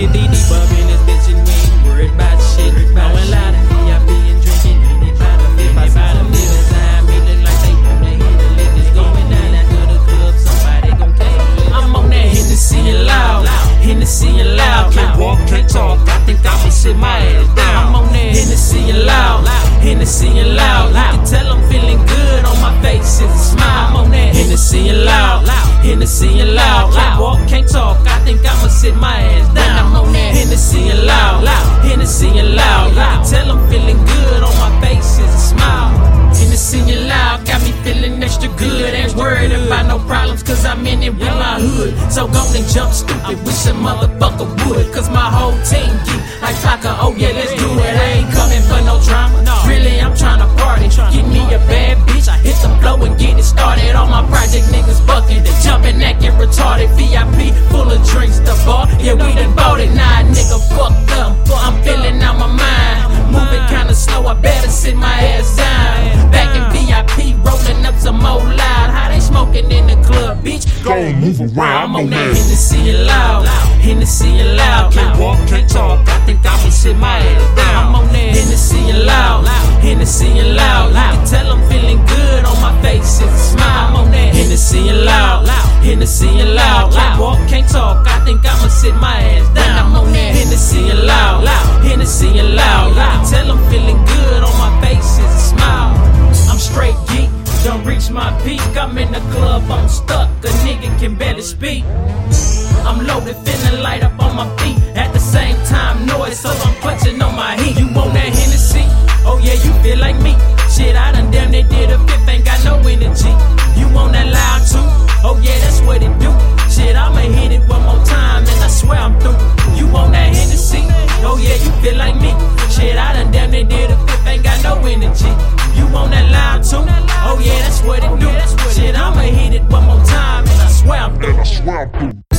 50 deep up in this bitch and we ain't worried about shit. Going louder. Hennessy and loud, Hennessy and loud. Can't walk, can't talk. I think I'ma sit my ass down. I'm on that Hennessy and loud, Hennessy and loud. You can tell I'm feeling good on my face is a smile. Hennessy and loud got me feeling extra good. Ain't worried about no problems, cause I'm in it with my hood. So go and jump stupid, wish a motherfucker would. Cause my whole team geek like Taka, oh yeah, let's do it. I ain't coming sit my ass down. Back in VIP, rolling up some more loud. How they smoking in the club, bitch? Go and move around, I'm on that on that. Hennessy and loud, Hennessy and loud. Can't walk, can't talk. I think I'ma sit my ass down. I'm on that Hennessy and loud, Hennessy and loud. You can tell I'm feeling good on my face. It's a smile. I'm on that Hennessy and loud, Hennessy and loud. Can't walk, can't talk. I think I'ma sit my ass down. I'm on that Hennessy and loud, Hennessy Reach my peak. I'm in the club. I'm stuck. A nigga can barely speak. I'm loaded, feeling light up on my feet. At the same time, noise, so I'm punching on my heat. You want that Hennessy? Oh yeah, you feel like me. Shit, I done damn they did a fifth, ain't got no energy. You want that loud too? Oh yeah, that's what it do. Shit, I'ma hit it one more time, and I swear I'm through. You want that Hennessy? Oh yeah, you feel like me. Shit, I done damn they did a fifth, ain't got no energy. You want that loud too? Oh yeah, that's what it do. Shit, I'ma hit it one more time, and I swear I'm through. And I swear I'm through.